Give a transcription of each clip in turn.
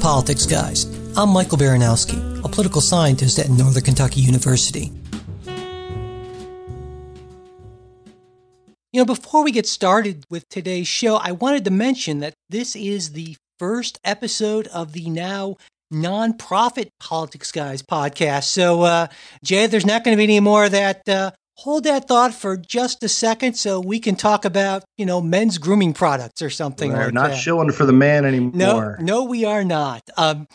Politics Guys. I'm Michael Baranowski, a political scientist at Northern Kentucky University. You know, before we get started with today's show, I wanted to mention that this is the first episode of the now nonprofit Politics Guys podcast. So, uh, Jay, there's not going to be any more of that uh, hold that thought for just a second so we can talk about you know men's grooming products or something We're like not that. showing for the man anymore. no no we are not um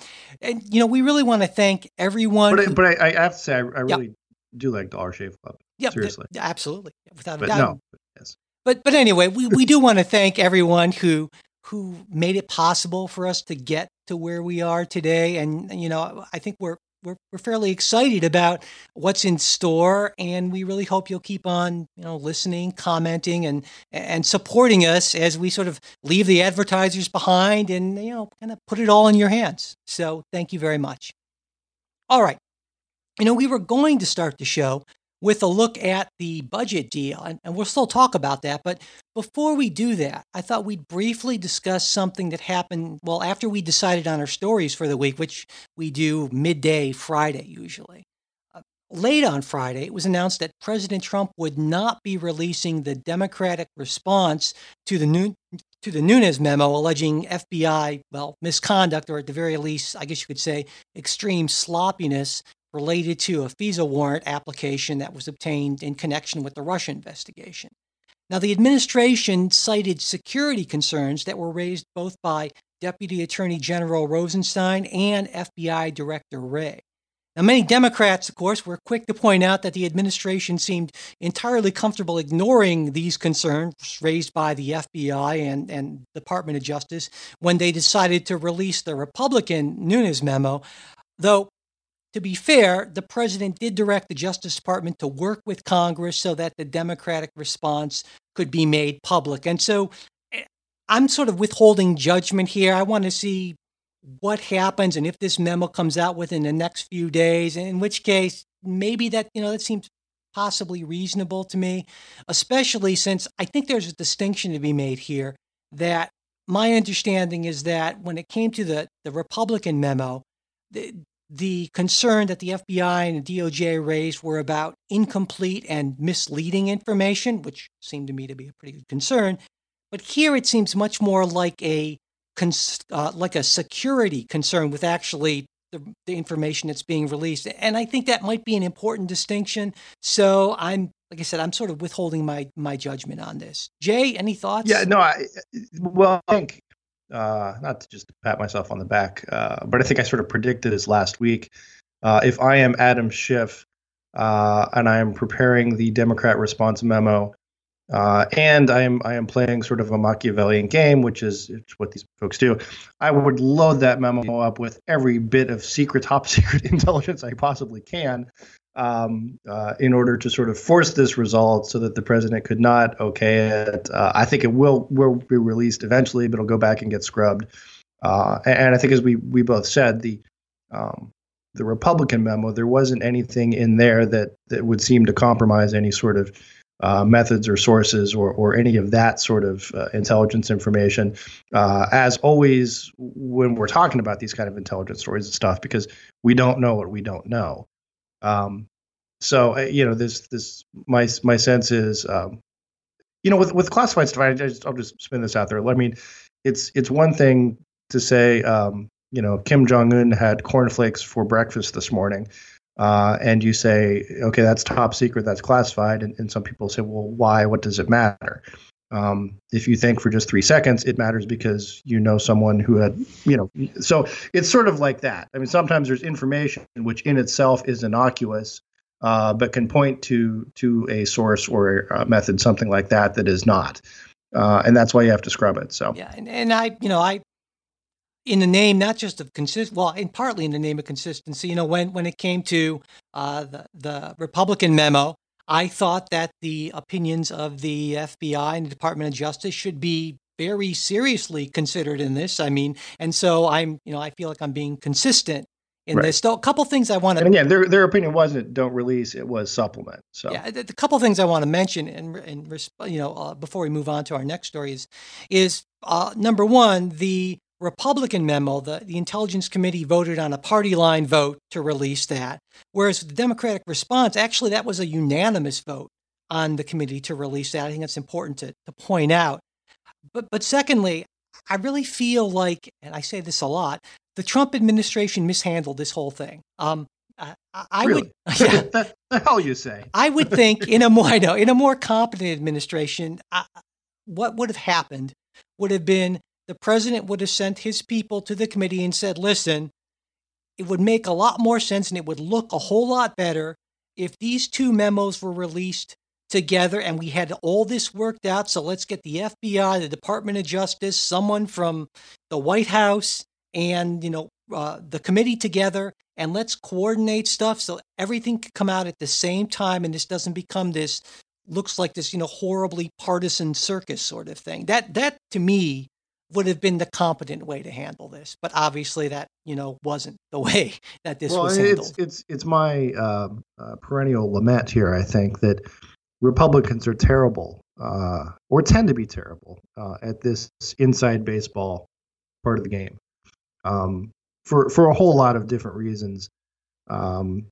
and you know we really want to thank everyone but I, who- but I, I have to say I, I really do like the Dollar Shave Club. yeah, th- seriously. absolutely without a doubt no, yes. but but anyway we, we do want to thank everyone who who made it possible for us to get to where we are today and you know i think we're we're, we're fairly excited about what's in store and we really hope you'll keep on you know listening commenting and and supporting us as we sort of leave the advertisers behind and you know kind of put it all in your hands. So thank you very much. All right. You know we were going to start the show with a look at the budget deal and, and we'll still talk about that but before we do that i thought we'd briefly discuss something that happened well after we decided on our stories for the week which we do midday friday usually. Uh, late on friday it was announced that president trump would not be releasing the democratic response to the new to the Nunes memo alleging FBI, well, misconduct, or at the very least, I guess you could say, extreme sloppiness related to a FISA warrant application that was obtained in connection with the Russia investigation. Now, the administration cited security concerns that were raised both by Deputy Attorney General Rosenstein and FBI Director Wray. Now, many Democrats, of course, were quick to point out that the administration seemed entirely comfortable ignoring these concerns raised by the FBI and, and Department of Justice when they decided to release the Republican Nunes memo. Though, to be fair, the president did direct the Justice Department to work with Congress so that the Democratic response could be made public. And so eh, I'm sort of withholding judgment here. I want to see what happens and if this memo comes out within the next few days, in which case maybe that, you know, that seems possibly reasonable to me, especially since I think there's a distinction to be made here that my understanding is that when it came to the, the Republican memo, the, concern that the FBI and the DOJ raised were about incomplete and misleading information, which seemed to me to be a pretty good concern. But here it seems much more like a uh, like a security concern with actually the, the information that's being released, and I think that might be an important distinction. So I'm, like I said, I'm sort of withholding my my judgment on this. Jay, any thoughts? Yeah, no, I well, I think uh, not to just pat myself on the back, uh, but I think I sort of predicted this last week. Uh, if I am Adam Schiff uh, and I am preparing the Democrat response memo, uh, and I am I am playing sort of a Machiavellian game, which is what these folks do. I would load that memo up with every bit of secret, top secret intelligence I possibly can, um, uh, in order to sort of force this result so that the president could not okay it. Uh, I think it will will be released eventually, but it'll go back and get scrubbed. Uh, and, I think, as we we both said, the um, the Republican memo, there wasn't anything in there that that would seem to compromise any sort of uh, methods or sources or, or any of that sort of uh, intelligence information. Uh, as always, when we're talking about these kind of intelligence stories and stuff, because we don't know what we don't know. Um, so you know, this this my my sense is, um, you know, with with classified stuff, I just I'll just spin this out there. I mean, it's it's one thing to say, um, you know, Kim Jong Un had cornflakes for breakfast this morning uh, and you say, okay, that's top secret, that's classified, and, and some people say, well, why? What does it matter? Um, if you think for just three seconds, it matters because you know someone who had, you know, so it's sort of like that. I mean, sometimes there's information which in itself is innocuous, uh, but can point to to a source or a method, something like that, that is not, uh, and that's why you have to scrub it. So yeah, and, and I, you know, I in the name not just of consist well and partly in the name of consistency you know when when it came to uh, the the republican memo i thought that the opinions of the fbi and the department of justice should be very seriously considered in this i mean and so i'm you know i feel like i'm being consistent in Right. this So a couple things i want to and again, their their opinion wasn't don't release; it was supplement. So yeah, the, the couple things I want to mention, and and you know, uh, before we move on to our next story is, is uh, number one, the Republican memo, the, the Intelligence Committee voted on a party line vote to release that. Whereas the Democratic response, actually, that was a unanimous vote on the committee to release that. I think that's important to, to point out. But, but secondly, I really feel like, and I say this a lot, the Trump administration mishandled this whole thing. Um, I, I really? would, yeah, the, the hell you say? I would think in a more, I know, in a more competent administration, I, what would have happened would have been the president would have sent his people to the committee and said, listen, it would make a lot more sense and it would look a whole lot better if these two memos were released together and we had all this worked out. So let's get the FBI, the Department of Justice, someone from the White House, and you know uh, the committee together, and let's coordinate stuff so everything can come out at the same time, and this doesn't become this looks like this you know horribly partisan circus sort of thing. That that to me would have been the competent way to handle this. But obviously, that you know wasn't the way that this well, was handled. It's it's it's my uh, uh, perennial lament here. I think that Republicans are terrible, uh, or tend to be terrible, uh, at this inside baseball part of the game, um, for for a whole lot of different reasons. Um,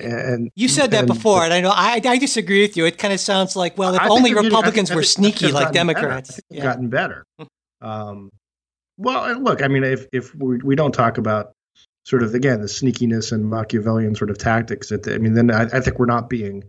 and you said that and, before, and I know I, I disagree with you. It kind of sounds like, well, if only Republicans were sneaky like Democrats, yeah. gotten better. Um, well, look, I mean, if if we, we don't talk about sort of again the sneakiness and Machiavellian sort of tactics, that I mean, then I, I think we're not being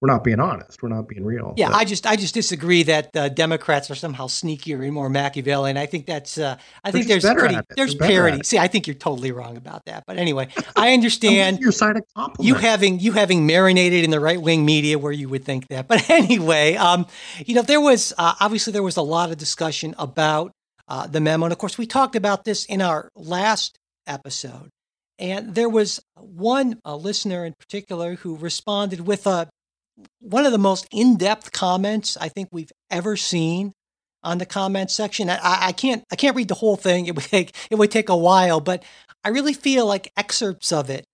we're not being honest. We're not being real. Yeah, but. I just I just disagree that uh, Democrats are somehow sneakier and more Machiavellian. I think that's uh, I think there's pretty there's parity. See, I think you're totally wrong about that. But anyway, I understand your side of compliment. You having you having marinated in the right wing media where you would think that. But anyway, um, you know, there was uh, obviously there was a lot of discussion about uh, the memo, and of course we talked about this in our last episode. And there was one listener in particular who responded with a one of the most in-depth comments I think we've ever seen on the comment section. I, I, can't I can't read the whole thing. It would take it would take a while, but I really feel like excerpts of it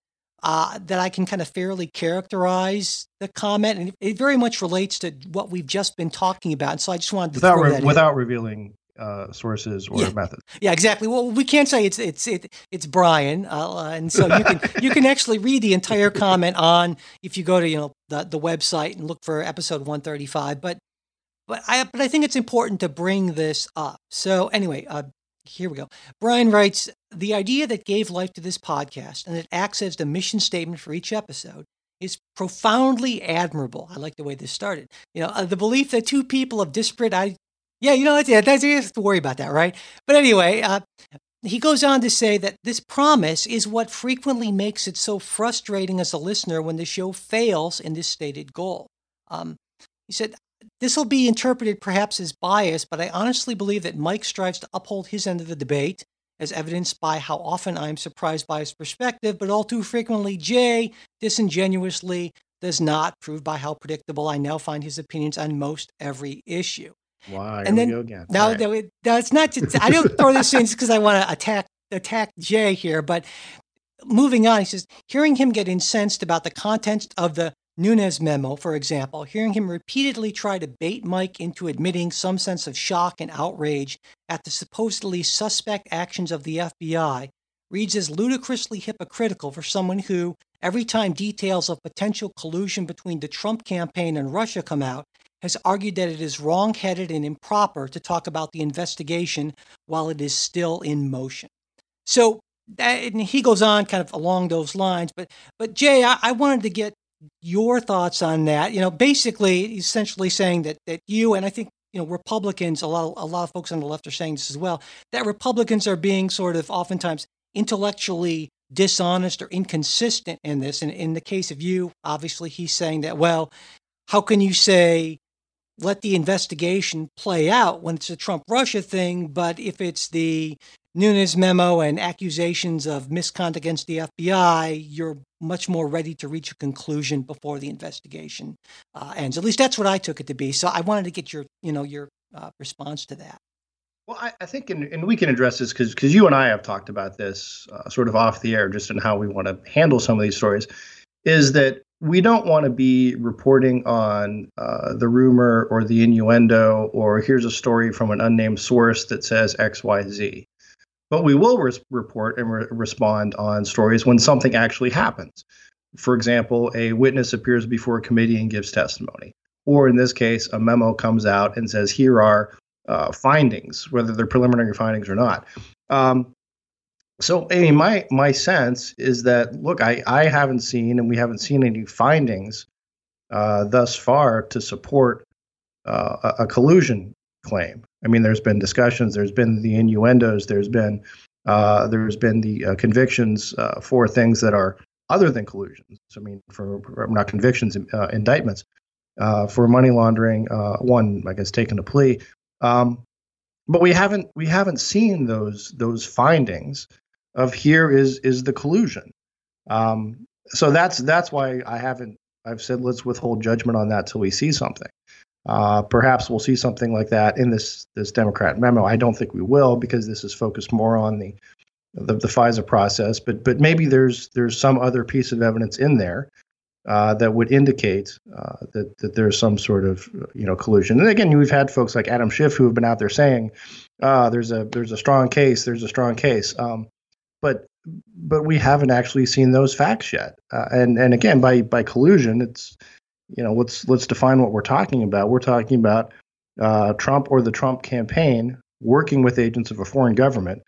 uh, that I can kind of fairly characterize the comment, and it very much relates to what we've just been talking about. And so I just wanted to without re- without revealing uh, sources or yeah. methods. Yeah, exactly. Well, we can't say it's it's it, it's Brian, uh, and so you can you can actually read the entire comment on if you go to you know the the website and look for episode one thirty five. But but I but I think it's important to bring this up. So anyway, uh, here we go. Brian writes the idea that gave life to this podcast and that acts as the mission statement for each episode is profoundly admirable. I like the way this started. You know, uh, the belief that two people of disparate yeah, you know, that's, yeah, that's, you have to worry about that, right? But anyway, uh, he goes on to say that this promise is what frequently makes it so frustrating as a listener when the show fails in this stated goal. Um, he said, This will be interpreted perhaps as bias, but I honestly believe that Mike strives to uphold his end of the debate, as evidenced by how often I'm surprised by his perspective, but all too frequently, Jay disingenuously does not, prove by how predictable I now find his opinions on most every issue. Why? And then again. No, right. no, no, it's not. Just, I don't throw this in because I want to attack attack Jay here. But moving on, he says, hearing him get incensed about the contents of the Nunes memo, for example, hearing him repeatedly try to bait Mike into admitting some sense of shock and outrage at the supposedly suspect actions of the FBI reads as ludicrously hypocritical for someone who, every time details of potential collusion between the Trump campaign and Russia come out, has argued that it is wrong-headed and improper to talk about the investigation while it is still in motion. So he goes on kind of along those lines. But but Jay, I, I wanted to get your thoughts on that. You know, basically, essentially saying that that you and I think you know Republicans, a lot a lot of folks on the left are saying this as well, that Republicans are being sort of oftentimes intellectually dishonest or inconsistent in this. And in the case of you, obviously, he's saying that well, how can you say let the investigation play out when it's a Trump Russia thing. But if it's the Nunes memo and accusations of misconduct against the FBI, you're much more ready to reach a conclusion before the investigation uh, ends. At least that's what I took it to be. So I wanted to get your, you know, your uh, response to that. Well, I, I think, and, and, we can address this because because you and I have talked about this uh, sort of off the air, just in how we want to handle some of these stories. Is that we don't want to be reporting on uh, the rumor or the innuendo or here's a story from an unnamed source that says X, Y, Z. but we will res- report and re- respond on stories when something actually happens. For example, a witness appears before a committee and gives testimony. Or in this case, a memo comes out and says, here are uh, findings, whether they're preliminary findings or not. Um, so, I mean, my my sense is that look, I I haven't seen and we haven't seen any findings uh, thus far to support uh, a, collusion claim. I mean, there's been discussions, there's been the innuendos, there's been uh, there's been the uh, convictions uh, for things that are other than collusions. I mean, for, for not convictions, uh, indictments for money laundering. one, I guess, taken a plea. Um, but we haven't we haven't seen those those findings of here is is the collusion. Um, so that's that's why I haven't. I've said let's withhold judgment on that till we see something. Uh, perhaps we'll see something like that in this this Democrat memo. I don't think we will because this is focused more on the the, the FISA process. But but maybe there's there's some other piece of evidence in there uh, that would indicate uh, that that there's some sort of you know collusion. And again, we've had folks like Adam Schiff who have been out there saying uh, there's a there's a strong case, there's a strong case. Um, but but we haven't actually seen those facts yet. Uh, and and again, by by collusion, it's you know let's let's define what we're talking about. We're talking about uh, Trump or the Trump campaign working with agents of a foreign government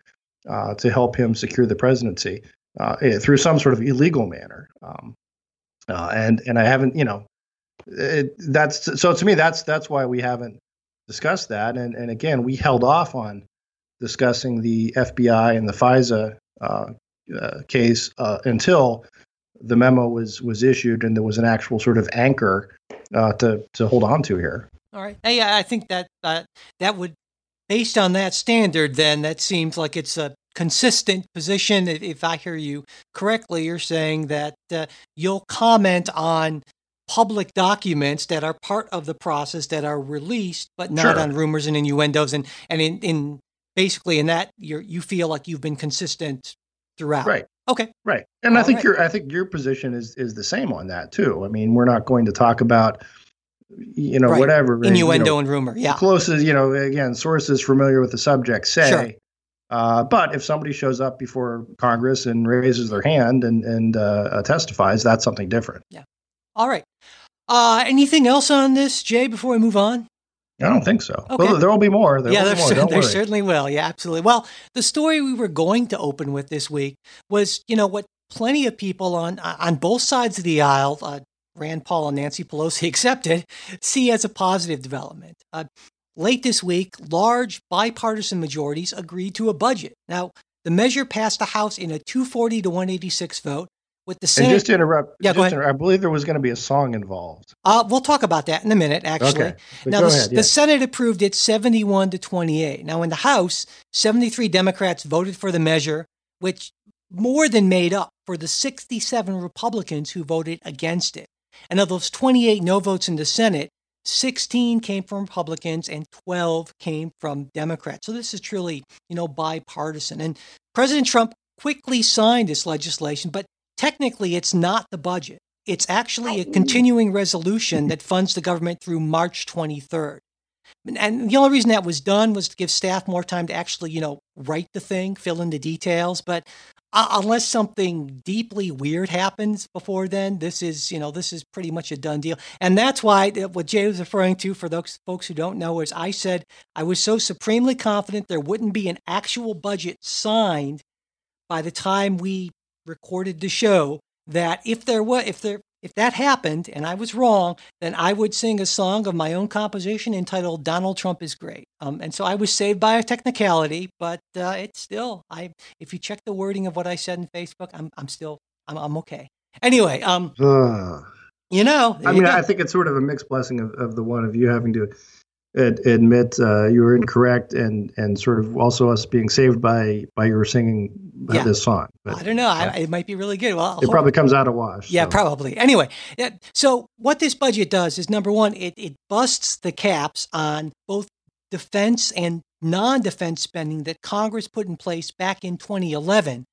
uh, to help him secure the presidency uh, eh, through some sort of illegal manner. Um, uh, and and I haven't you know it, that's so to me that's that's why we haven't discussed that. And and again, we held off on discussing the FBI and the FISA case uh, until the memo was was issued and there was an actual sort of anchor uh, to to hold on to here. All right. Hey, I think that uh, that would, based on that standard, then that seems like it's a consistent position. If I hear you correctly, you're saying that uh, you'll comment on public documents that are part of the process that are released, but not sure. on rumors and innuendos, and and in, in basically in that you you feel like you've been consistent throughout. Right. Okay. Right. And All I think right. your I think your position is is the same on that too. I mean, we're not going to talk about you know right. whatever innuendo you know, and rumor. Yeah. Closest, you know, again, sources familiar with the subject say. Sure. Uh, but if somebody shows up before Congress and raises their hand and and uh, uh testifies, that's something different. Yeah. All right. Uh, anything else on this, Jay? Before we move on. I don't think so. Okay. Well, there will be more. There yeah, there, more. there certainly will. Yeah, absolutely. Well, the story we were going to open with this week was, you know, what plenty of people on on both sides of the aisle, uh, Rand Paul and Nancy Pelosi accepted, see as a positive development. Uh, late this week, large bipartisan majorities agreed to a budget. Now, the measure passed the House in a 240 to 186 vote, with the Senate. And just to interrupt, yeah, go ahead. Interrupt, I believe there was going to be a song involved. Uh, we'll talk about that in a minute, actually. Okay. now, the, ahead, the Senate approved it 71 to 28. Now, in the House, 73 Democrats voted for the measure, which more than made up for the 67 Republicans who voted against it. And of those 28 no votes in the Senate, 16 came from Republicans and 12 came from Democrats. So this is truly, you know, bipartisan. And President Trump quickly signed this legislation, but technically it's not the budget. It's actually a continuing resolution that funds the government through March 23rd. And the only reason that was done was to give staff more time to actually, you know, write the thing, fill in the details. But uh, unless something deeply weird happens before then, this is, you know, this is pretty much a done deal. And that's why what Jay was referring to, for those folks who don't know, is I said I was so supremely confident there wouldn't be an actual budget signed by the time we recorded the show that if there was if there if that happened and I was wrong, then I would sing a song of my own composition entitled "Donald Trump is Great." Um, and so I was saved by a technicality, but uh, it's still I. If you check the wording of what I said in Facebook, I'm I'm still I'm I'm okay. Anyway, um, uh, you know, I mean, I think it's sort of a mixed blessing of, of the one of you having to ad- admit uh, you were incorrect and and sort of also us being saved by by your singing yeah. this song. But, I don't know. I, it might be really good. Well, it probably comes out of wash. Yeah, so. probably. Anyway, so what this budget does is number one, it it busts the caps on both defense and non-defense spending that Congress put in place back in 2011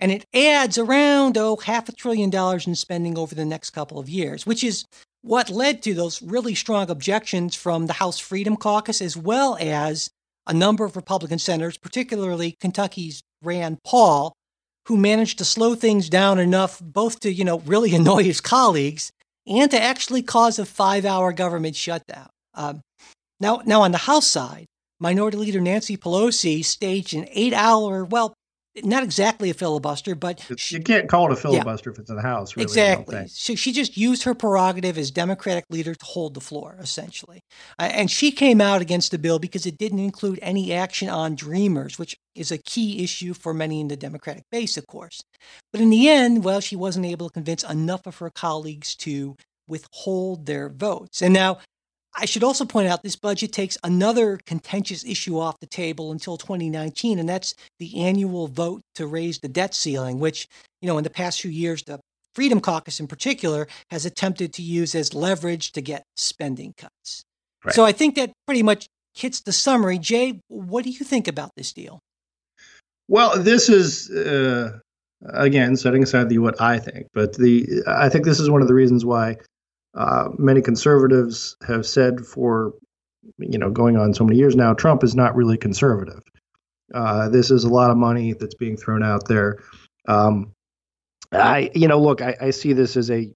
and it adds around oh half a trillion dollars in spending over the next couple of years which is what led to those really strong objections from the House Freedom Caucus, as well as a number of Republican senators, particularly Kentucky's Rand Paul, who managed to slow things down enough both to, you know, really annoy his colleagues and to actually cause a five hour government shutdown. Um, now, now, on the House side, Minority Leader Nancy Pelosi staged an eight hour, well, not exactly a filibuster, but you can't call it a filibuster yeah, if it's in the House. Really, exactly. So she just used her prerogative as Democratic leader to hold the floor, essentially. Uh, and she came out against the bill because it didn't include any action on Dreamers, which is a key issue for many in the Democratic base, of course. But in the end, well, she wasn't able to convince enough of her colleagues to withhold their votes. And now I should also point out this budget takes another contentious issue off the table until 2019, and that's the annual vote to raise the debt ceiling, which, you know, in the past few years, the Freedom Caucus in particular has attempted to use as leverage to get spending cuts. Right. So I think that pretty much hits the summary. Jay, what do you think about this deal? Well, this is uh, again setting aside the what I think, but the I think this is one of the reasons why uh, many conservatives have said for you know going on so many years now, Trump is not really conservative. Uh, this is a lot of money that's being thrown out there. Um, I you know look, I, I, see this as a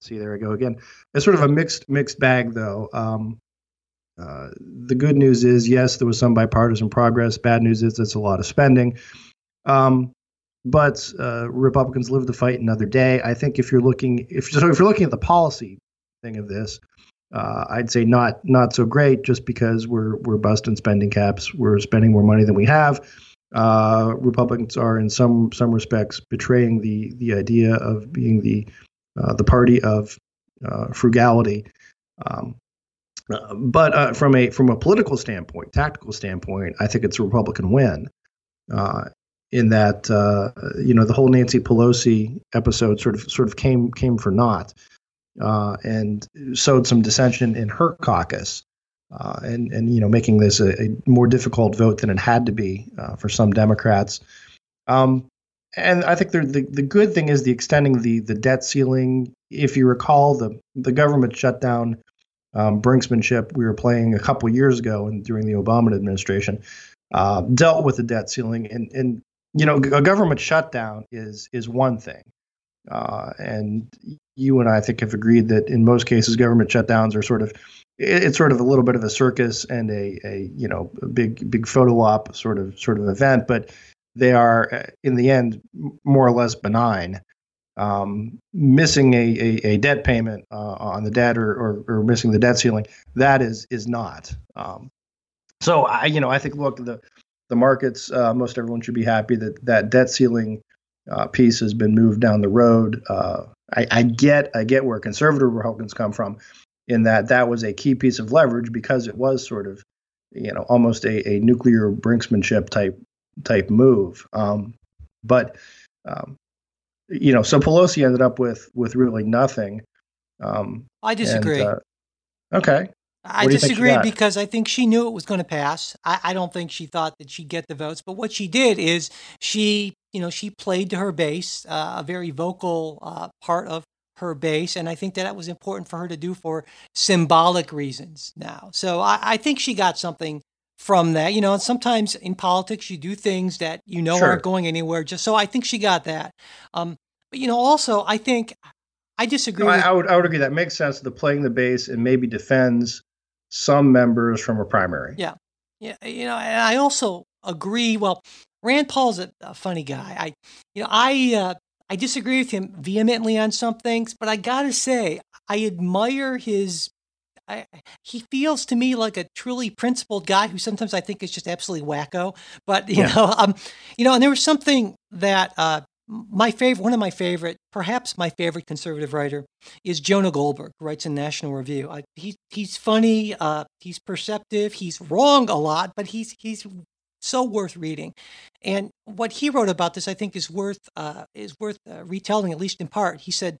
see there I go again. It's sort of a mixed mixed bag though. Um, uh, the good news is yes, there was some bipartisan progress. Bad news is it's a lot of spending. Um, but uh, Republicans live to fight another day. I think if you're looking if so if you're looking at the policy thing of this. Uh, I'd say not not so great, just because we're we're busting spending caps. We're spending more money than we have. Uh, Republicans are, in some some respects, betraying the the idea of being the uh, the party of uh, frugality. Um, uh, but uh, from a from a political standpoint, tactical standpoint, I think it's a Republican win. in that, you know, the whole Nancy Pelosi episode sort of sort of came came for naught uh, and sowed some dissension in her caucus, uh, and and you know making this a, a, more difficult vote than it had to be uh, for some Democrats. Um, and I think the, the good thing is the extending the the debt ceiling. If you recall, the the government shutdown um, brinksmanship we were playing a couple years ago and during the Obama administration uh, dealt with the debt ceiling and and you know a government shutdown is is one thing uh, and you and I, I think have agreed that in most cases government shutdowns are sort of it's sort of a little bit of a circus and a, a you know a big big photo op sort of sort of event, but they are uh, in the end more or less benign. Um, missing a, a, a, debt payment uh, on the debt or, or, or, missing the debt ceiling that is is not. Um, so I you know I think look the the markets uh, most everyone should be happy that that debt ceiling uh, piece has been moved down the road. Uh, I, I, get I get where conservative Republicans come from, in that that was a key piece of leverage because it was sort of, you know, almost a, a nuclear brinksmanship type type move. Um, but um, you know, so Pelosi ended up with with really nothing. Um, I disagree. And, uh, okay. I disagree because I think she knew it was going to pass. I, I, don't think she thought that she'd get the votes, but what she did is she, you know, she played to her base, uh, a very vocal uh, part of her base, and I think that that was important for her to do for symbolic reasons. Now, so I, I think she got something from that. You know, and sometimes in politics you do things that you know sure. aren't going anywhere. Just so I think she got that. Um, but you know, also I think I disagree. No, with, I, would I would agree that makes sense. The playing the base and maybe defends some members from a primary. Yeah. Yeah. You know, and I also agree. Well, Rand Paul's a, a funny guy. I, you know, I, uh, I disagree with him vehemently on some things, but I gotta say, I admire his. I, he feels to me like a truly principled guy who sometimes I think is just absolutely wacko. But you yeah. know, um, you know, and there was something that uh, my favorite, one of my favorite, perhaps my favorite conservative writer is Jonah Goldberg, who writes in National Review. I, he, he's funny, uh, he's perceptive, he's wrong a lot, but he's he's so worth reading. And what he wrote about this, I think, is worth uh, is worth uh, retelling, at least in part. He said,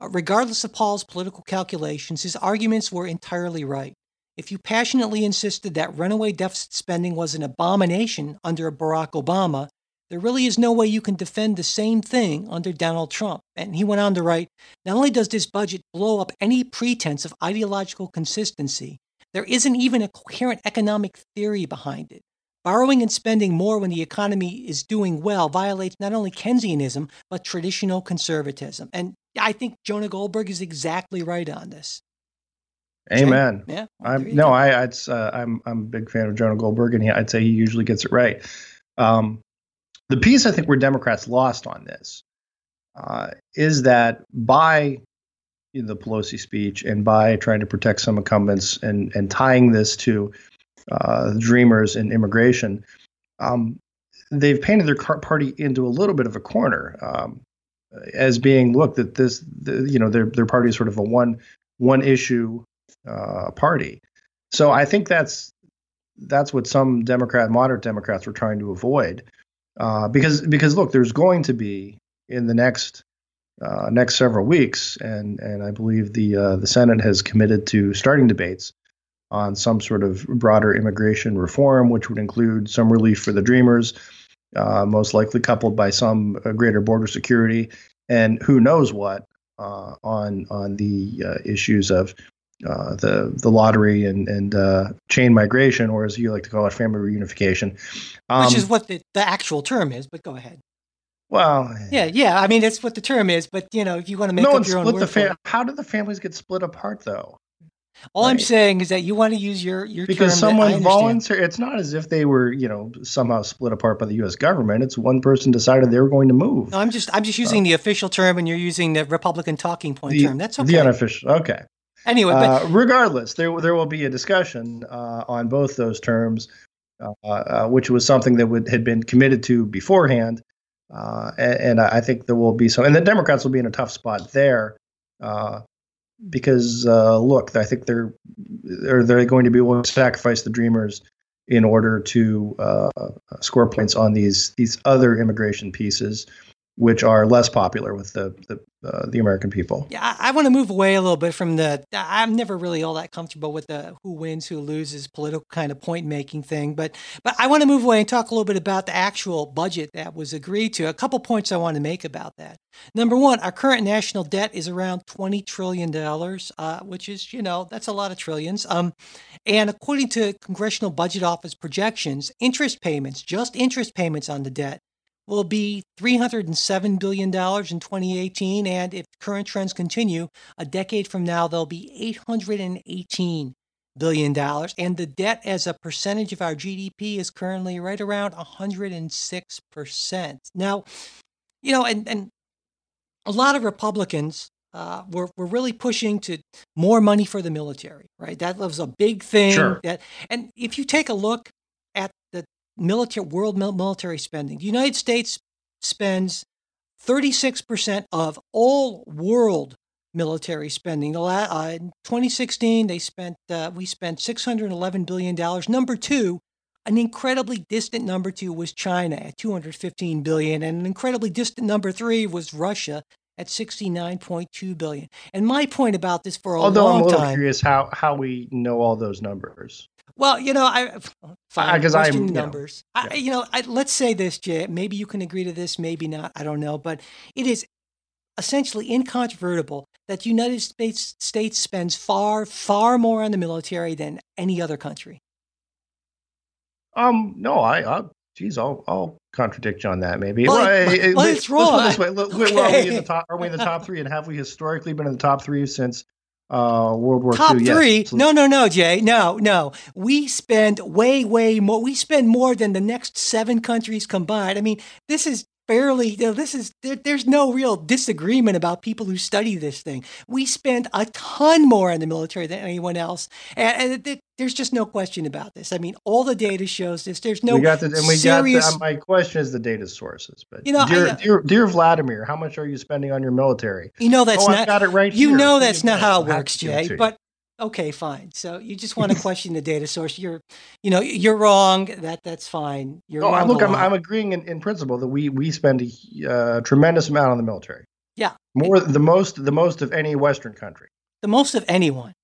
uh, regardless of Paul's political calculations, his arguments were entirely right. If you passionately insisted that runaway deficit spending was an abomination under Barack Obama, there really is no way you can defend the same thing under Donald Trump. And he went on to write Not only does this budget blow up any pretense of ideological consistency, there isn't even a coherent economic theory behind it. Borrowing and spending more when the economy is doing well violates not only Keynesianism, but traditional conservatism. And I think Jonah Goldberg is exactly right on this. Amen. Yeah. Well, I'm, no, I, I'd, uh, I'm, I'm a big fan of Jonah Goldberg, and he, I'd say he usually gets it right. Um, the piece I think where Democrats lost on this uh, is that by the Pelosi speech and by trying to protect some incumbents and and tying this to uh, Dreamers and immigration, um, they've painted their party into a little bit of a corner um, as being look that this the, you know their their party is sort of a one one issue uh, party. So I think that's that's what some Democrat moderate Democrats were trying to avoid uh, because because look, there's going to be in the next uh, next several weeks, and and I believe the uh, the Senate has committed to starting debates on some sort of broader immigration reform, which would include some relief for the Dreamers, uh, most likely coupled by some uh, greater border security, and who knows what uh, on on the uh, issues of uh, the the lottery and and uh, chain migration, or as you like to call it, family reunification, um, which is what the, the actual term is. But go ahead. Well, yeah, yeah. I mean, that's what the term is. But you know, if you want to make no up your own word the fa- How did the families get split apart, though? All right. I'm saying is that you want to use your your because someone volunteered. It's not as if they were you know somehow split apart by the U.S. government. It's one person decided they were going to move. No, I'm just I'm just using uh, the official term, and you're using the Republican talking point the, term. That's okay. The unofficial. Okay. Anyway, but, uh, regardless, there there will be a discussion uh, on both those terms, uh, uh, which was something that would, had been committed to beforehand. Uh, and, and, I think there will be some, and the Democrats will be in a tough spot there, uh, because uh, look, I think they're they're, they're going to be willing to sacrifice the Dreamers in order to uh, score points on these these other immigration pieces, which are less popular with the the, uh, the American people. Yeah, I, I want to move away a little bit from the. I'm never really all that comfortable with the who wins, who loses political kind of point making thing, but but I want to move away and talk a little bit about the actual budget that was agreed to. A couple points I want to make about that. Number one, our current national debt is around twenty trillion dollars, uh, which is you know that's a lot of trillions. Um, and according to Congressional Budget Office projections, interest payments, just interest payments on the debt will be $307 billion in 2018. And if current trends continue, a decade from now, they'll be $818 billion. And the debt as a percentage of our GDP is currently right around 106%. Now, you know, and, and a lot of Republicans uh, we're, we're really pushing to more money for the military, right? That was a big thing. Sure. That, and if you take a look military world military spending. The United States spends 36% of all world military spending. Uh, in 2016, they spent uh, we spent 611 billion dollars. Number two, an incredibly distant number two was China at 215 billion, and an incredibly distant number three was Russia at 69.2 billion. And my point about this for a Although long time. Although I'm a little time, curious how how we know all those numbers. Well, you know, I fine because I'm numbers. You know, I, you know I, let's say this, Jay. Maybe you can agree to this, maybe not. I don't know, but it is essentially incontrovertible that the United States States spends far, far more on the military than any other country. Um, no, I, I geez, I'll, I'll contradict you on that. Maybe. Well, well, it, well it's wrong. Let's put this way. Okay. Are we in the top? Are we in the top three? And have we historically been in the top three since uh, World War Top II. three? Yes. No, no, no, Jay. No, no. We spend way, way more. We spend more than the next seven countries combined. I mean, this is fairly you know, this is there, there's no real disagreement about people who study this thing. We spend a ton more on the military than anyone else and, and it, there's just no question about this. I mean all the data shows this. There's no we got the, and we serious, got the, my question is the data sources but you know dear, I, uh, dear, dear, vladimir how much are you spending on your military? You know that's oh, not I've got it right you here. know that's not how it works jay but okay, fine. So you just want to question the data source. You're, you know, you're wrong. That that's fine. You're wrong. Look, I'm, I'm agreeing in, in principle that we we spend a uh, tremendous amount on the military. Yeah, more the most the most of any Western country. The most of anyone.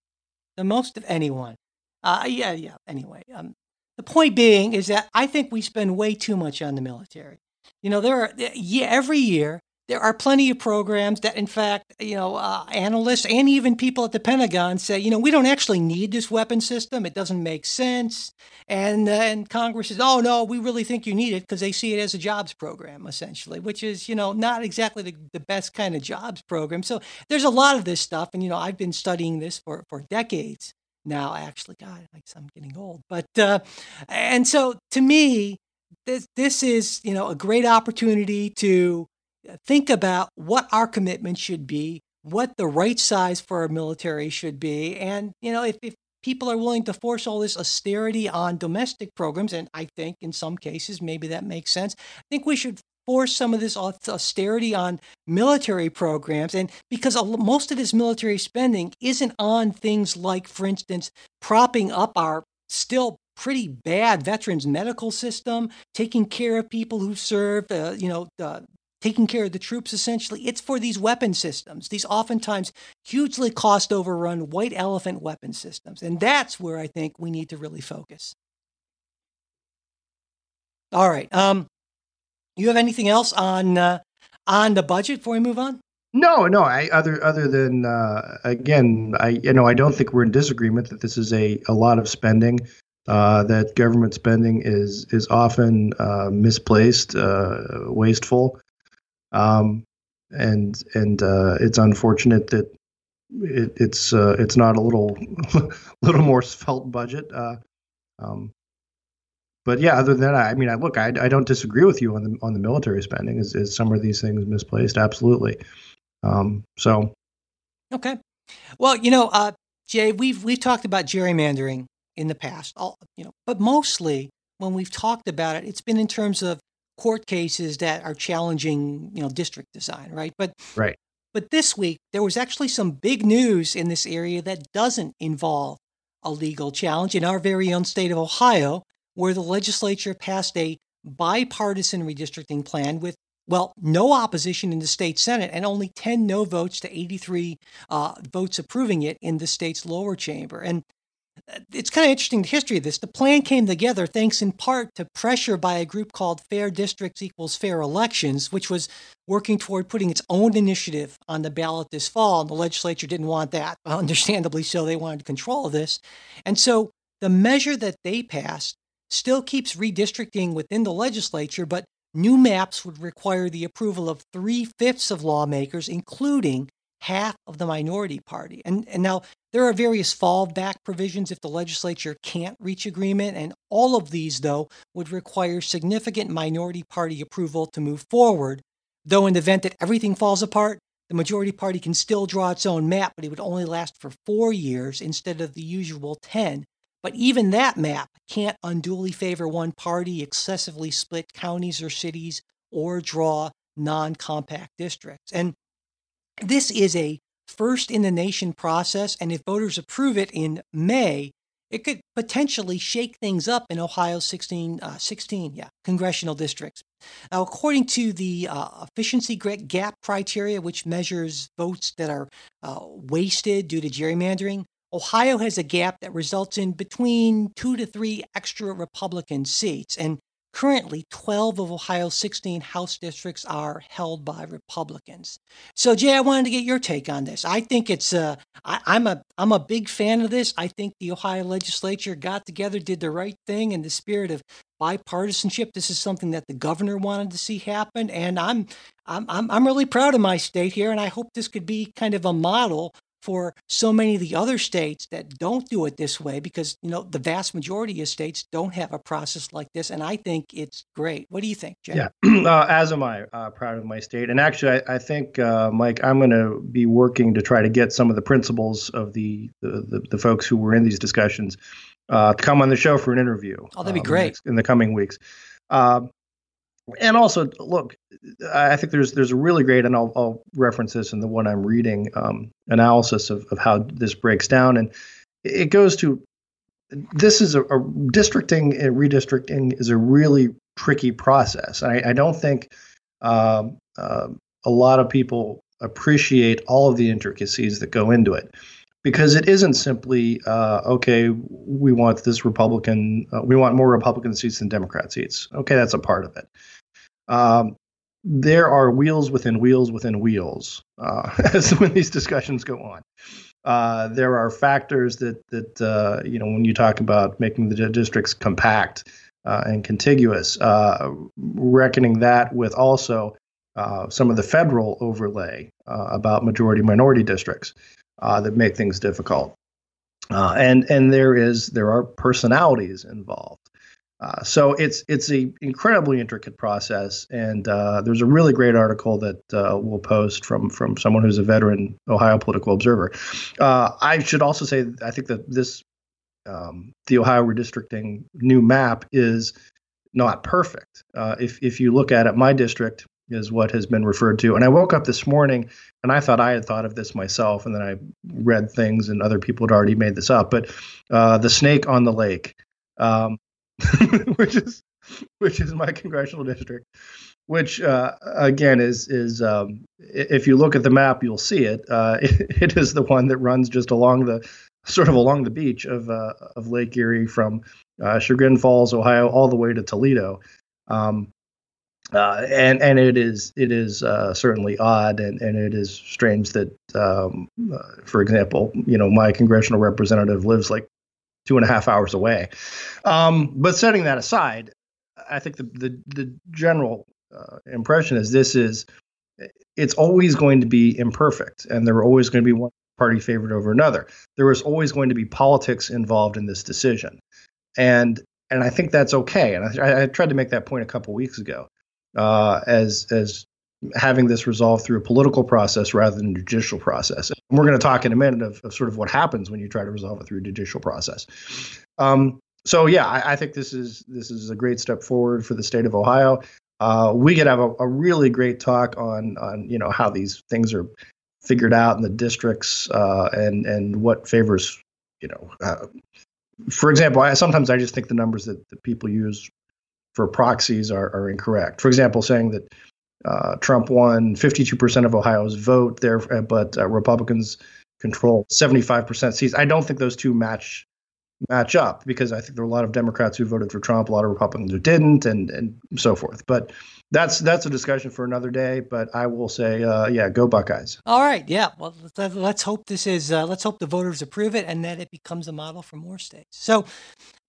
The most of anyone. Uh, yeah, yeah. Anyway, um, the point being is that I think we spend way too much on the military. You know, there are yeah, every year there are plenty of programs that, in fact, you know, uh, analysts and even people at the Pentagon say, you know, we don't actually need this weapon system. It doesn't make sense. And, and Congress says, oh, no, we really think you need it because they see it as a jobs program, essentially, which is, you know, not exactly the, the best kind of jobs program. So there's a lot of this stuff. And, you know, I've been studying this for, for decades now, actually. God, guess I'm getting old. But, uh, and so to me, this, this is, you know, a great opportunity to think about what our commitment should be, what the right size for our military should be. And, you know, if, if people are willing to force all this austerity on domestic programs, and I think in some cases maybe that makes sense, I think we should force some of this austerity on military programs. And because most of this military spending isn't on things like, for instance, propping up our still pretty bad veterans medical system, taking care of people who served, uh, you know, uh, taking care of the troops essentially. It's for these weapon systems, these oftentimes hugely cost overrun white elephant weapon systems. And that's where I think we need to really focus. All right. Um, you have anything else on uh, on the budget before we move on? No, no. I other other than uh, again, I you know I don't think we're in disagreement that this is a a lot of spending. Uh, that government spending is is often uh, misplaced, uh, wasteful, um, and and uh, it's unfortunate that it, it's uh, it's not a little little more felt budget. Uh, um, but yeah, other than that, I mean, I look, I, I don't disagree with you on the on the military spending. Is, is some of these things misplaced? Absolutely. Um, so, okay. Well, you know, uh, Jay, we've we've talked about gerrymandering in the past, all, you know, but mostly when we've talked about it, it's been in terms of court cases that are challenging, you know, district design, right? But right. But this week there was actually some big news in this area that doesn't involve a legal challenge in our very own state of Ohio, where the legislature passed a bipartisan redistricting plan with well, no opposition in the state Senate and only 10 no votes to 83 uh, votes approving it in the state's lower chamber. And Uh, it's kind of interesting the history of this. The plan came together thanks in part to pressure by a group called Fair Districts Equals Fair Elections, which was working toward putting its own initiative on the ballot this fall. And the legislature didn't want that, understandably so. They wanted control of this. And so the measure that they passed still keeps redistricting within the legislature, but new maps would require the approval of three fifths of lawmakers, including half of the minority party. And, and now there are various fallback provisions if the legislature can't reach agreement, and all of these, though, would require significant minority party approval to move forward. Though, in the event that everything falls apart, the majority party can still draw its own map, but it would only last for four years instead of the usual 10. But even that map can't unduly favor one party, excessively split counties or cities, or draw non compact districts. And this is a first in the nation process, and if voters approve it in May, it could potentially shake things up in Ohio's 16, uh, 16 yeah, congressional districts. Now, according to the uh, efficiency gap criteria, which measures votes that are uh, wasted due to gerrymandering, Ohio has a gap that results in between two to three extra Republican seats. And Currently, 12 of Ohio's 16 House districts are held by Republicans. So, Jay, I wanted to get your take on this. I think it's uh, I, I'm a I'm a big fan of this. I think the Ohio legislature got together, did the right thing in the spirit of bipartisanship. This is something that the governor wanted to see happen, and I'm I'm I'm, I'm really proud of my state here, and I hope this could be kind of a model for so many of the other states that don't do it this way because you know the vast majority of states don't have a process like this and i think it's great. What do you think Jay? yeah. Uh, as am i uh, proud of my state. And actually i, I think uh, mike i'm going to be working to try to get some of the principals of the the, the, the folks who were in these discussions uh, to come on the show for an interview oh that'd be um, great. in the coming weeks. Um, and also look i think there's there's a really great and i'll, I'll reference this in the one i'm reading um, analysis of, of how this breaks down. And it goes to this is a, a districting and redistricting is a really tricky process. I, I don't think um, uh, a lot of people appreciate all of the intricacies that go into it because it isn't simply uh, okay we want this republican uh, we want more republican seats than democrat seats. Okay that's a part of it. Um, there are wheels within wheels within wheels uh, as when these discussions go on. Uh, there are factors that that uh, you know when you talk about making the districts compact uh, and contiguous, uh, reckoning that with also uh, some of the federal overlay about majority minority districts that make things difficult. and and there is there are personalities involved. Uh, so it's it's a incredibly intricate process, and uh, there's a really great article that uh, we'll post from from someone who's a veteran Ohio political observer. Uh, I should also say I think that this um, the Ohio redistricting new map is not perfect. Uh, if if you look at it, my district is what has been referred to, and I woke up this morning and I thought I had thought of this myself, and then I read things and other people had already made this up. But the snake on the lake. Um, which is which is my congressional district, which uh, again is is um, if you look at the map, you'll see it. Uh, it. it is the one that runs just along the sort of along the beach of uh, of Lake Erie from uh, Chagrin Falls, Ohio, all the way to Toledo. Um, uh, and and it is it is uh, certainly odd and, and it is strange that um, uh, for example you know my congressional representative lives like two and a half hours away. Um, but setting that aside, I think the the, the general uh, impression is this is it's always going to be imperfect, and there are always going to be one party favored over another. There is always going to be politics involved in this decision, and and I think that's okay. And I, I tried to make that point a couple weeks ago, uh, as as having this resolved through a political process rather than a judicial process. And we're going to talk in a minute of, of, sort of what happens when you try to resolve it through a judicial process. Um, so yeah, I, I, think this is this is a great step forward for the state of Ohio. Uh, we could have a, a, really great talk on on you know how these things are figured out in the districts uh, and and what favors you know. Uh, for example, I, sometimes I just think the numbers that, that people use for proxies are, are incorrect. For example, saying that uh, Trump won 52% of Ohio's vote there, uh, but uh, Republicans control 75% seats. I don't think those two match match up because I think there are a lot of Democrats who voted for Trump, a lot of Republicans who didn't, and and so forth. But that's that's a discussion for another day. But I will say, uh, yeah, go Buckeyes. All right, yeah. Well, let's, let's hope this is uh, let's hope the voters approve it and that it becomes a model for more states. So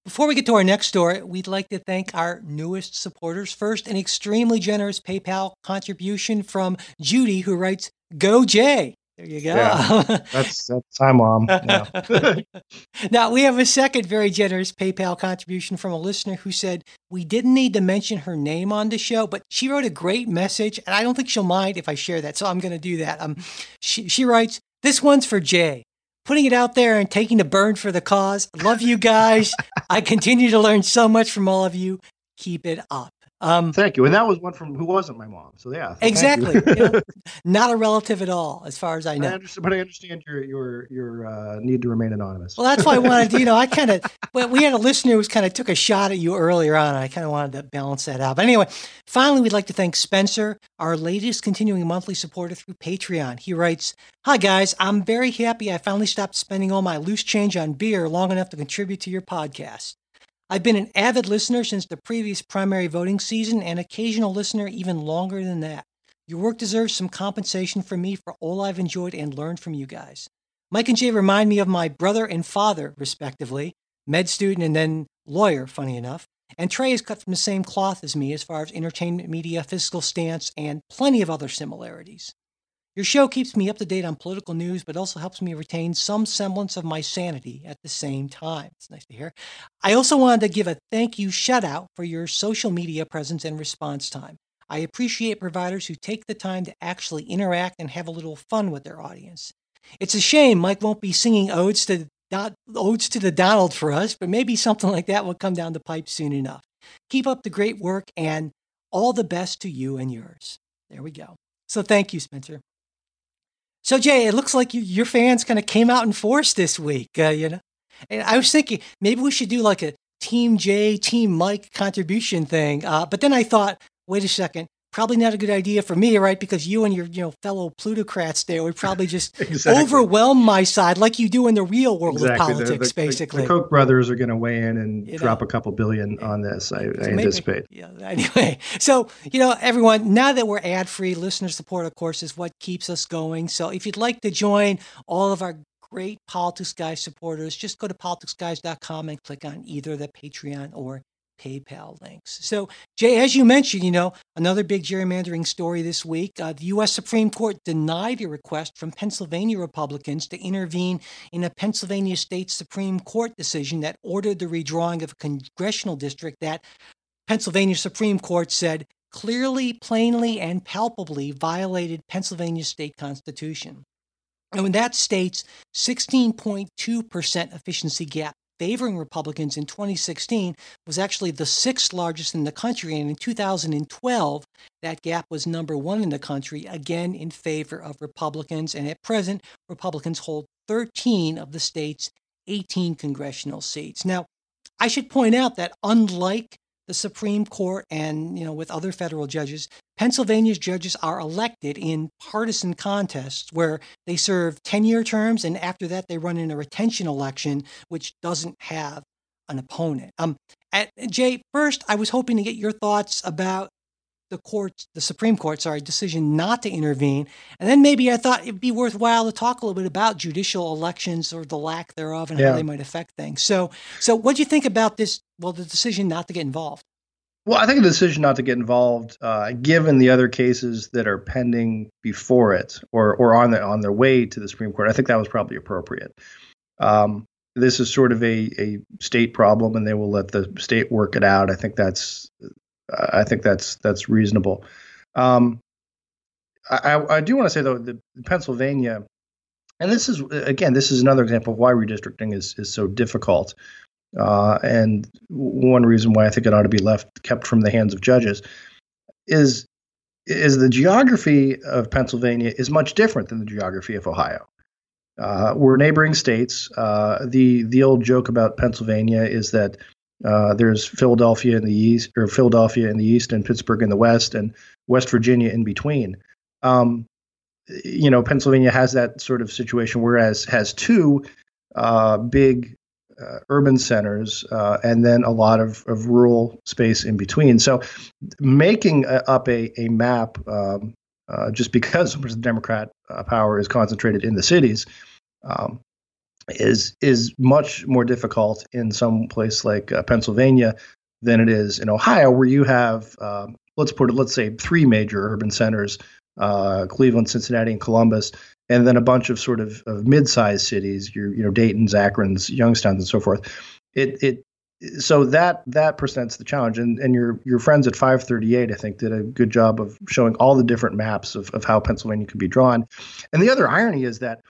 before we get to our next story, we'd like to thank our newest supporters. First, an extremely generous PayPal contribution from Judy, who writes, Go Jay. There you go. Yeah, that's that's hi, mom. Yeah. now we have a second very generous PayPal contribution from a listener who said we didn't need to mention her name on the show, but she wrote a great message, and I don't think she'll mind if I share that, so I'm going to do that. Um, she she writes, "This one's for Jay putting it out there and taking the burn for the cause. Love you guys. I continue to learn so much from all of you. Keep it up. Um, thank you. And that was one from who wasn't my mom. So yeah, exactly. you know, not a relative at all, as far as I know. I but I understand your your your uh, need to remain anonymous. Well, that's why I wanted to. You know, I kind of well, we had a listener who kind of took a shot at you earlier on. And I kind of wanted to balance that out. But anyway, finally, we'd like to thank Spencer, our latest continuing monthly supporter through Patreon. He writes, "Hi guys, I'm very happy I finally stopped spending all my loose change on beer long enough to contribute to your podcast." I've been an avid listener since the previous primary voting season and occasional listener even longer than that. Your work deserves some compensation from me for all I've enjoyed and learned from you guys. Mike and Jay remind me of my brother and father, respectively, med student and then lawyer, funny enough. And Trey is cut from the same cloth as me as far as entertainment media, physical stance, and plenty of other similarities. Your show keeps me up to date on political news, but also helps me retain some semblance of my sanity at the same time. It's nice to hear. I also wanted to give a thank you shout out for your social media presence and response time. I appreciate providers who take the time to actually interact and have a little fun with their audience. It's a shame Mike won't be singing odes to odes to the Donald for us, but maybe something like that will come down the pipe soon enough. Keep up the great work and all the best to you and yours. There we go. So thank you, Spencer. So Jay, it looks like you, your fans kind of came out in force this week. Uh, you know, and I was thinking maybe we should do like a Team Jay, Team Mike contribution thing. Uh, but then I thought, wait a second, probably not a good idea for me, right? Because you and your you know fellow plutocrats there would probably just exactly. overwhelm my side, like you do in the real world exactly. of politics, the, the, basically. The, Koch brothers are going to weigh in and you drop know, a couple billion on this. I, I maybe, anticipate. Yeah. Anyway, so you know, everyone, now that we're ad free, listener support, of course, is what keeps us going. So if you'd like to join all of our great Politics Guys supporters, just go to politicsguys.com and click on either the Patreon or PayPal links. So, Jay, as you mentioned, you know, another big gerrymandering story this week. Uh, the U.S. Supreme Court denied a request from Pennsylvania Republicans to intervene in a Pennsylvania State Supreme Court decision that ordered the redrawing of a congressional district that Pennsylvania Supreme Court said clearly, plainly, and palpably violated Pennsylvania state constitution. And when that state's 16.2% efficiency gap favoring Republicans in 2016 was actually the sixth largest in the country. And in 2012, that gap was number one in the country, again in favor of Republicans. And at present, Republicans hold 13 of the state's 18 congressional seats. Now, I should point out that unlike the Supreme Court and you know with other federal judges, Pennsylvania's judges are elected in partisan contests where they serve 10-year terms and after that they run in a retention election which doesn't have an opponent. Um at, Jay, first I was hoping to get your thoughts about the court, the Supreme Court, sorry, decision not to intervene. And then maybe I thought it'd be worthwhile to talk a little bit about judicial elections or the lack thereof and yeah. how they might affect things. So, so what do you think about this? Well, the decision not to get involved. Well, I think the decision not to get involved, uh, given the other cases that are pending before it or or on the on their way to the Supreme Court, I think that was probably appropriate. Um, this is sort of a, a state problem, and they will let the state work it out. I think that's I think that's that's reasonable. Um, I, I do want to say though, the Pennsylvania, and this is again, this is another example of why redistricting is is so difficult. Uh, and one reason why I think it ought to be left kept from the hands of judges is is the geography of Pennsylvania is much different than the geography of Ohio. Uh, we're neighboring states. Uh, the the old joke about Pennsylvania is that uh, there's Philadelphia in the east, or Philadelphia in the east, and Pittsburgh in the west, and West Virginia in between. Um, you know, Pennsylvania has that sort of situation, whereas has two uh, big uh, urban centers uh, and then a lot of, of rural space in between. So, making up a, a map um, uh, just because the Democrat power is concentrated in the cities um, is is much more difficult in some place like uh, Pennsylvania than it is in Ohio, where you have um, let's put it let's say three major urban centers: uh, Cleveland, Cincinnati, and Columbus, and then a bunch of sort of, of mid-sized cities, your you know Dayton's, Akron's, Youngstown's, and so forth. It it so that that presents the challenge, and and your your friends at 538, I think, did a good job of showing all the different maps of of how Pennsylvania could be drawn. And the other irony is that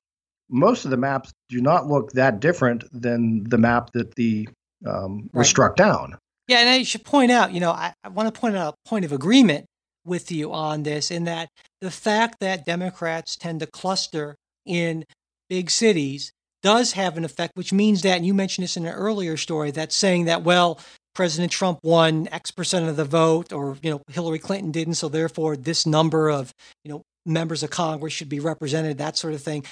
most of the maps do not look that different than the map that the um, was struck down. Yeah, and I should point out, you know, I, I want to point out a point of agreement with you on this in that the fact that Democrats tend to cluster in big cities does have an effect, which means that, and you mentioned this in an earlier story, that's saying that, well, President Trump won X percent of the vote, or you know Hillary Clinton didn't, so therefore this number of you know members of Congress should be represented, that sort of thing.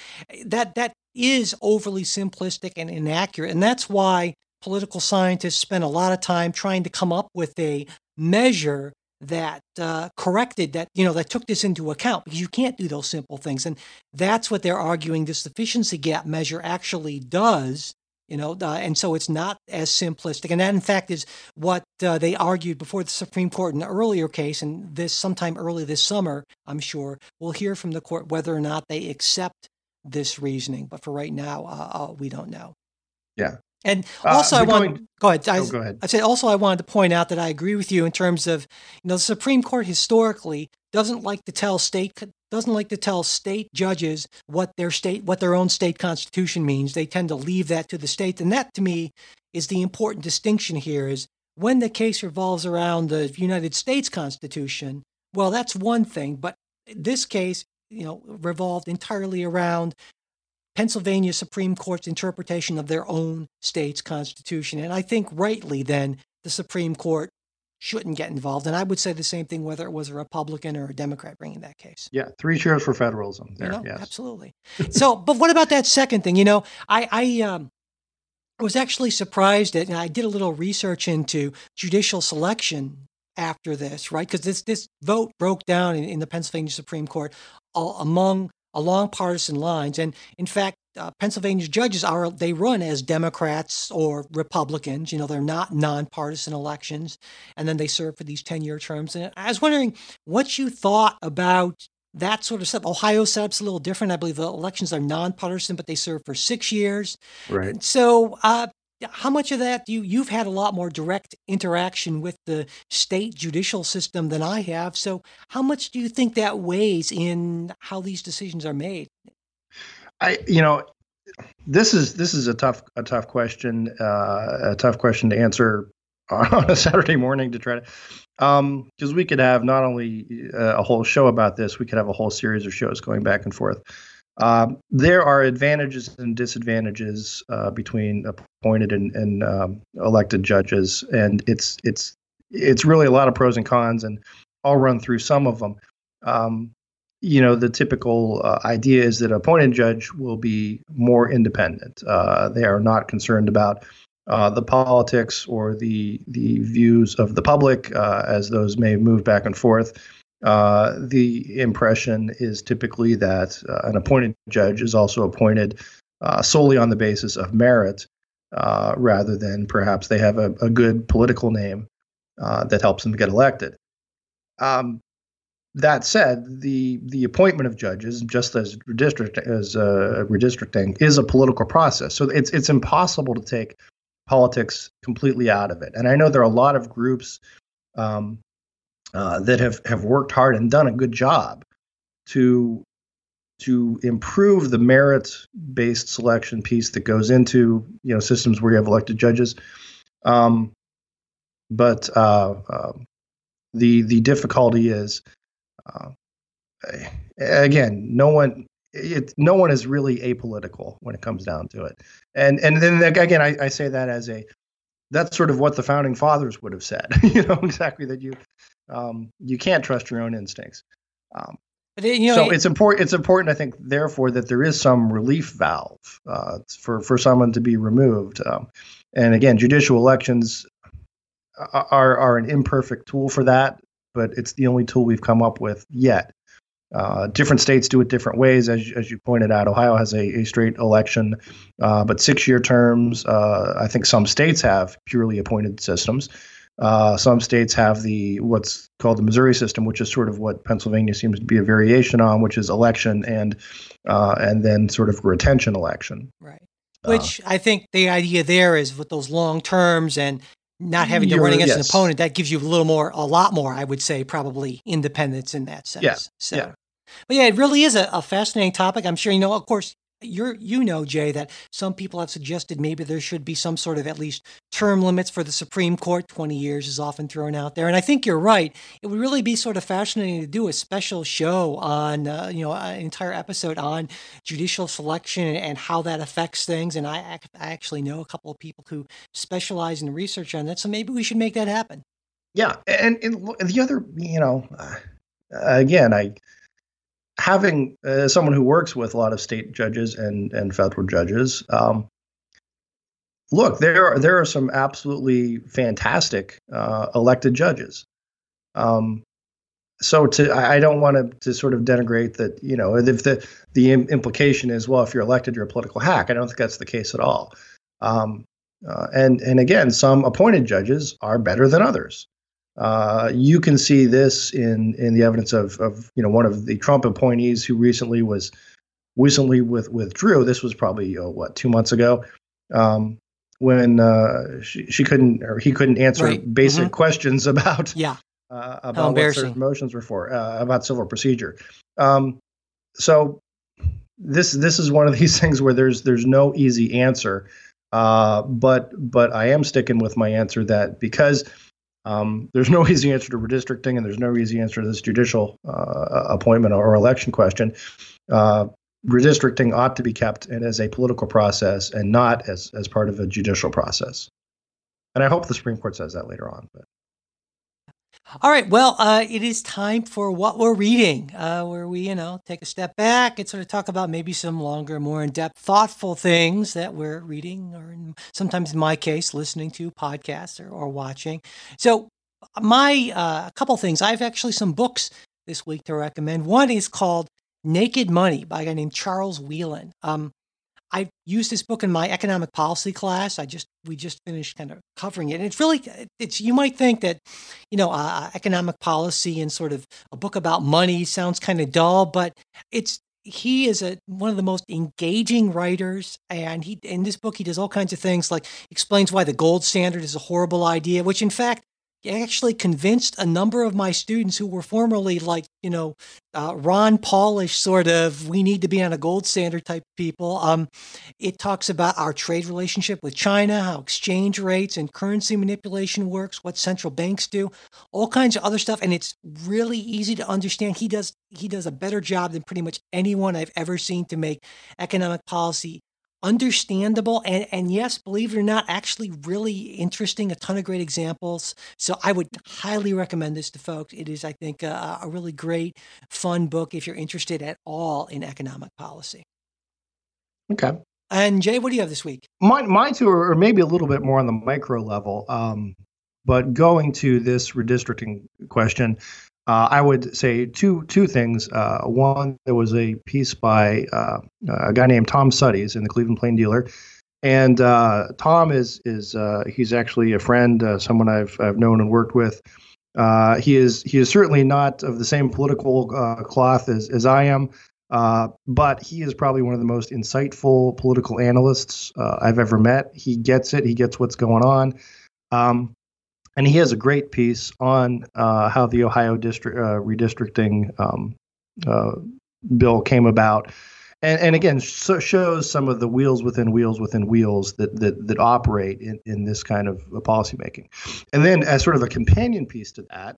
That that is overly simplistic and inaccurate, and that's why political scientists spend a lot of time trying to come up with a measure that uh, corrected that you know that took this into account because you can't do those simple things and that's what they're arguing this efficiency gap measure actually does you know, uh, and so it's not as simplistic. And that, in fact, is what uh, they argued before the Supreme Court in the earlier case. And this, sometime early this summer, I'm sure, we'll hear from the court whether or not they accept this reasoning. But for right now, uh, uh we don't know. Yeah. And uh, also, I want go ahead. I, oh, go ahead. I said also I wanted to point out that I agree with you in terms of you know the Supreme Court historically doesn't like to tell state doesn't like to tell state judges what their state what their own state constitution means. They tend to leave that to the state, and that to me is the important distinction here. Is when the case revolves around the United States Constitution. Well, that's one thing, but this case, you know, revolved entirely around Pennsylvania Supreme Court's interpretation of their own state's constitution. And I think rightly then the Supreme Court shouldn't get involved. And I would say the same thing whether it was a Republican or a Democrat bringing that case. Yeah, three cheers for federalism there. You know, yes. Absolutely. so, but what about that second thing? You know, I, I, um, was actually surprised at, and I did a little research into judicial selection after this, right? Because this this vote broke down in, in the Pennsylvania Supreme Court all, among along partisan lines, and in fact, uh, Pennsylvania judges are they run as Democrats or Republicans. You know, they're not nonpartisan elections, and then they serve for these ten-year terms. And I was wondering what you thought about that sort of stuff. Ohio setup's a little different. I believe the elections are nonpartisan, but they serve for six years. Right. So, uh, how much of that do you you've had a lot more direct interaction with the state judicial system than I have. So, how much do you think that weighs in how these decisions are made? I, you know, this is this is a tough a tough question, uh, a tough question to answer on a Saturday morning to try to, because um, we could have not only uh, a whole show about this, we could have a whole series of shows going back and forth. Um, there are advantages and disadvantages uh, between appointed and, and um, elected judges, and it's it's it's really a lot of pros and cons, and I'll run through some of them. Um, you know, the typical uh, idea is that appointed judge will be more independent. Uh, they are not concerned about uh, the politics or the the views of the public uh, as those may move back and forth. Uh, the impression is typically that uh, an appointed judge is also appointed solely on the basis of merit, rather than perhaps they have a, a good political name that helps them get elected. Um, that said, the the appointment of judges, just as redistrict as uh, redistricting, is a political process. So it's it's impossible to take politics completely out of it. And I know there are a lot of groups um, uh, that have have worked hard and done a good job to to improve the merit based selection piece that goes into you know systems where you have elected judges. Um, but uh, uh, the the difficulty is uh, again, no one it, no one is really apolitical when it comes down to it. And and then again, I, I say that as a that's sort of what the founding fathers would have said. you know exactly that you um, you can't trust your own instincts. Um, it, you know, so it, it's important. It's important, I think, therefore, that there is some relief valve uh, for for someone to be removed. Um, and again, judicial elections are are an imperfect tool for that but it's the only tool we've come up with yet. Uh, different states do it different ways, as, as you pointed out. Ohio has a, a straight election, uh, but six year terms. Uh, I think some states have purely appointed systems. Uh, some states have the what's called the Missouri system, which is sort of what Pennsylvania seems to be a variation on, which is election and uh, and then sort of retention election. Right. Which I think the idea there is with those long terms and not having to run against yes. an opponent, that gives you a little more, a lot more, I would say, probably independence in that sense. Yeah. So, yeah. but yeah, it really is a, a fascinating topic. I'm sure you know, of course, you're you know jay that some people have suggested maybe there should be some sort of at least term limits for the supreme court. 20 years is often thrown out there. And i think you're right. It would really be sort of fascinating to do a special show on uh, you know an entire episode on judicial selection and how that affects things. And i, I actually know a couple of people who specialize in research on that. So maybe we should make that happen. Yeah. And, and the other you know uh, again i having uh, someone who works with a lot of state judges and and federal judges, um, look, there are, there are some absolutely fantastic uh, elected judges. Um, so to I don't want to to sort of denigrate that you know if the the implication is well if you're elected you're a political hack I don't think that's the case at all. Um, uh, and and again some appointed judges are better than others. Uh, you can see this in in the evidence of of you know one of the Trump appointees who recently was recently with withdrew. This was probably oh, what two months ago, um, when uh, she she couldn't or he couldn't answer right. basic mm-hmm. questions about yeah uh, about what certain motions were for uh, about civil procedure. Um, so this this is one of these things where there's there's no easy answer. Uh, but but I am sticking with my answer that because um, there's no easy answer to redistricting, and there's no easy answer to this judicial uh, appointment or election question. Uh, redistricting ought to be kept as a political process and not as as part of a judicial process. And I hope the Supreme Court says that later on. But. All right. Well, uh, it is time for what we're reading, uh, where we, you know, take a step back and sort of talk about maybe some longer, more in depth, thoughtful things that we're reading, or in, sometimes in my case, listening to podcasts or, or watching. So, my uh, a couple things. I have actually some books this week to recommend. One is called Naked Money by a guy named Charles Wheelan. Um, I used this book in my economic policy class. I just we just finished kind of covering it. And it's really it's you might think that you know uh, economic policy and sort of a book about money sounds kind of dull, but it's he is a one of the most engaging writers and he in this book he does all kinds of things like explains why the gold standard is a horrible idea which in fact actually convinced a number of my students who were formerly like, you know, uh, Ron Paulish sort of, we need to be on a gold standard type people. Um, it talks about our trade relationship with China, how exchange rates and currency manipulation works, what central banks do, all kinds of other stuff. And it's really easy to understand. He does he does a better job than pretty much anyone I've ever seen to make economic policy understandable and and yes believe it or not actually really interesting a ton of great examples. So i would highly recommend this to folks. It is i think a, a really great fun book if you're interested at all in economic policy. Okay. And jay what do you have this week? Mine mine too are maybe a little bit more on the micro level um, but going to this redistricting question uh, I would say two two things. Uh, one, there was a piece by uh, a guy named Tom Suddes in the Cleveland Plain Dealer, and uh, Tom is is uh, he's actually a friend, uh, someone I've I've known and worked with. he is he is certainly not of the same political cloth as as I am, but he is probably one of the most insightful political analysts I've ever met. He gets it. He gets what's going on. Um, and he has a great piece on uh, how the Ohio district uh, redistricting um, uh, bill came about, and, and again so shows some of the wheels within wheels within wheels that that, that operate in, in this kind of policymaking. And then as sort of a companion piece to that.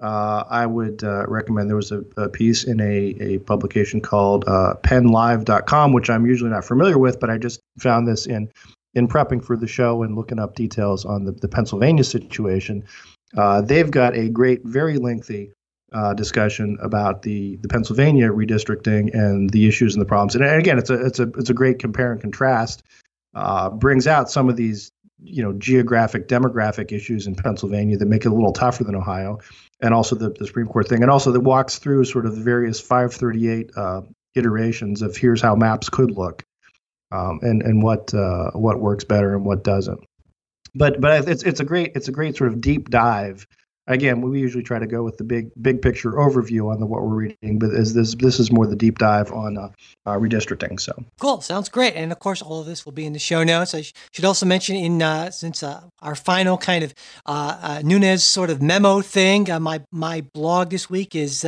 Uh, I would uh, recommend there was a, a, piece in a, a publication called uh, pennlive.com, which I'm usually not familiar with, but I just found this in in prepping for the show and looking up details on the, the Pennsylvania situation, uh, they've got a great, very lengthy uh, discussion about the, the Pennsylvania redistricting and the issues and the problems. And again, it's a it's a it's a great compare and contrast. Uh, brings out some of these you know geographic demographic issues in Pennsylvania that make it a little tougher than Ohio, and also the, the Supreme Court thing, and also that walks through sort of the various 538 uh, iterations of here's how maps could look um, and and what uh, what works better and what doesn't. But but it's it's a great it's a great sort of deep dive again, we usually try to go with the big big picture overview on the what we're reading, but is this this is more the deep dive on uh, uh, redistricting. So cool, sounds great. And of course, all of this will be in the show notes. I sh- should also mention in uh, since uh, our final kind of uh, Nunes sort of memo thing, my my blog this week is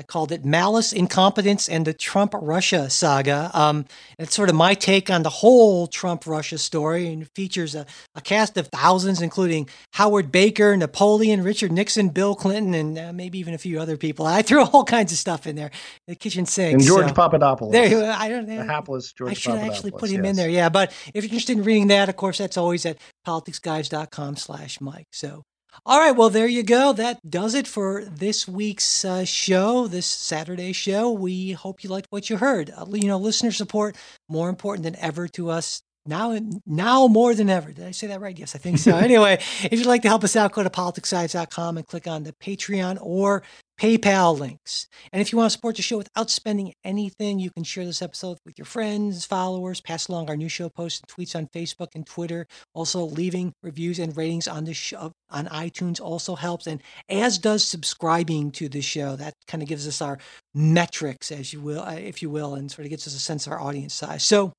I called it Malice, Incompetence, and the Trump Russia Saga. Um, it's sort of my take on the whole Trump Russia story and features a, a, cast of thousands, including Howard Baker, Napoleon, Richard Nixon, Bill Clinton, and uh, maybe even a few other people. I threw all kinds of stuff in there. The kitchen sink. And George so, Papadopoulos. There, I don't know. The hapless George I should actually put him yes. in there. Yeah, but if you're interested in reading that, of course, that's always at politicsguys.com slash Mike. So all right, well, there you go. That does it for this week's uh, show, this Saturday show. We hope you liked what you heard. Uh, you know, listener support more important than ever to us now. Now more than ever. Did I say that right? Yes, I think so. anyway, if you'd like to help us out, go to politicsguys.com and click on the Patreon or PayPal links. And if you want to support the show without spending anything, you can share this episode with your friends, followers, pass along our new show posts and tweets on Facebook and Twitter. Also, leaving reviews and ratings on the show on iTunes also helps, and as does subscribing to the show. That kind of gives us our metrics, as you will, uh, if you will, and sort of gets us a sense of our audience size. So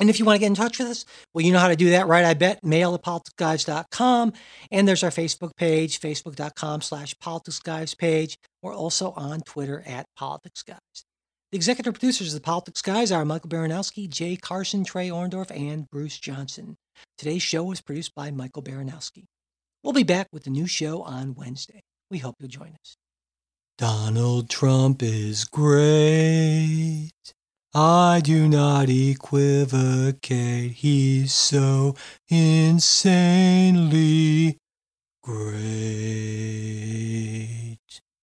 and if you want to get in touch with us, well, you know how to do that, right? I bet. Mail at politicsguys.com. And there's our Facebook page, facebook.com slash politicsguys page. We're also on Twitter at politicsguys. The executive producers of the Politics Guys are Michael Baranowski, Jay Carson, Trey Orndorff, and Bruce Johnson. Today's show was produced by Michael Baranowski. We'll be back with a new show on Wednesday. We hope you'll join us. Donald Trump is great. I do not equivocate, he's so insanely great.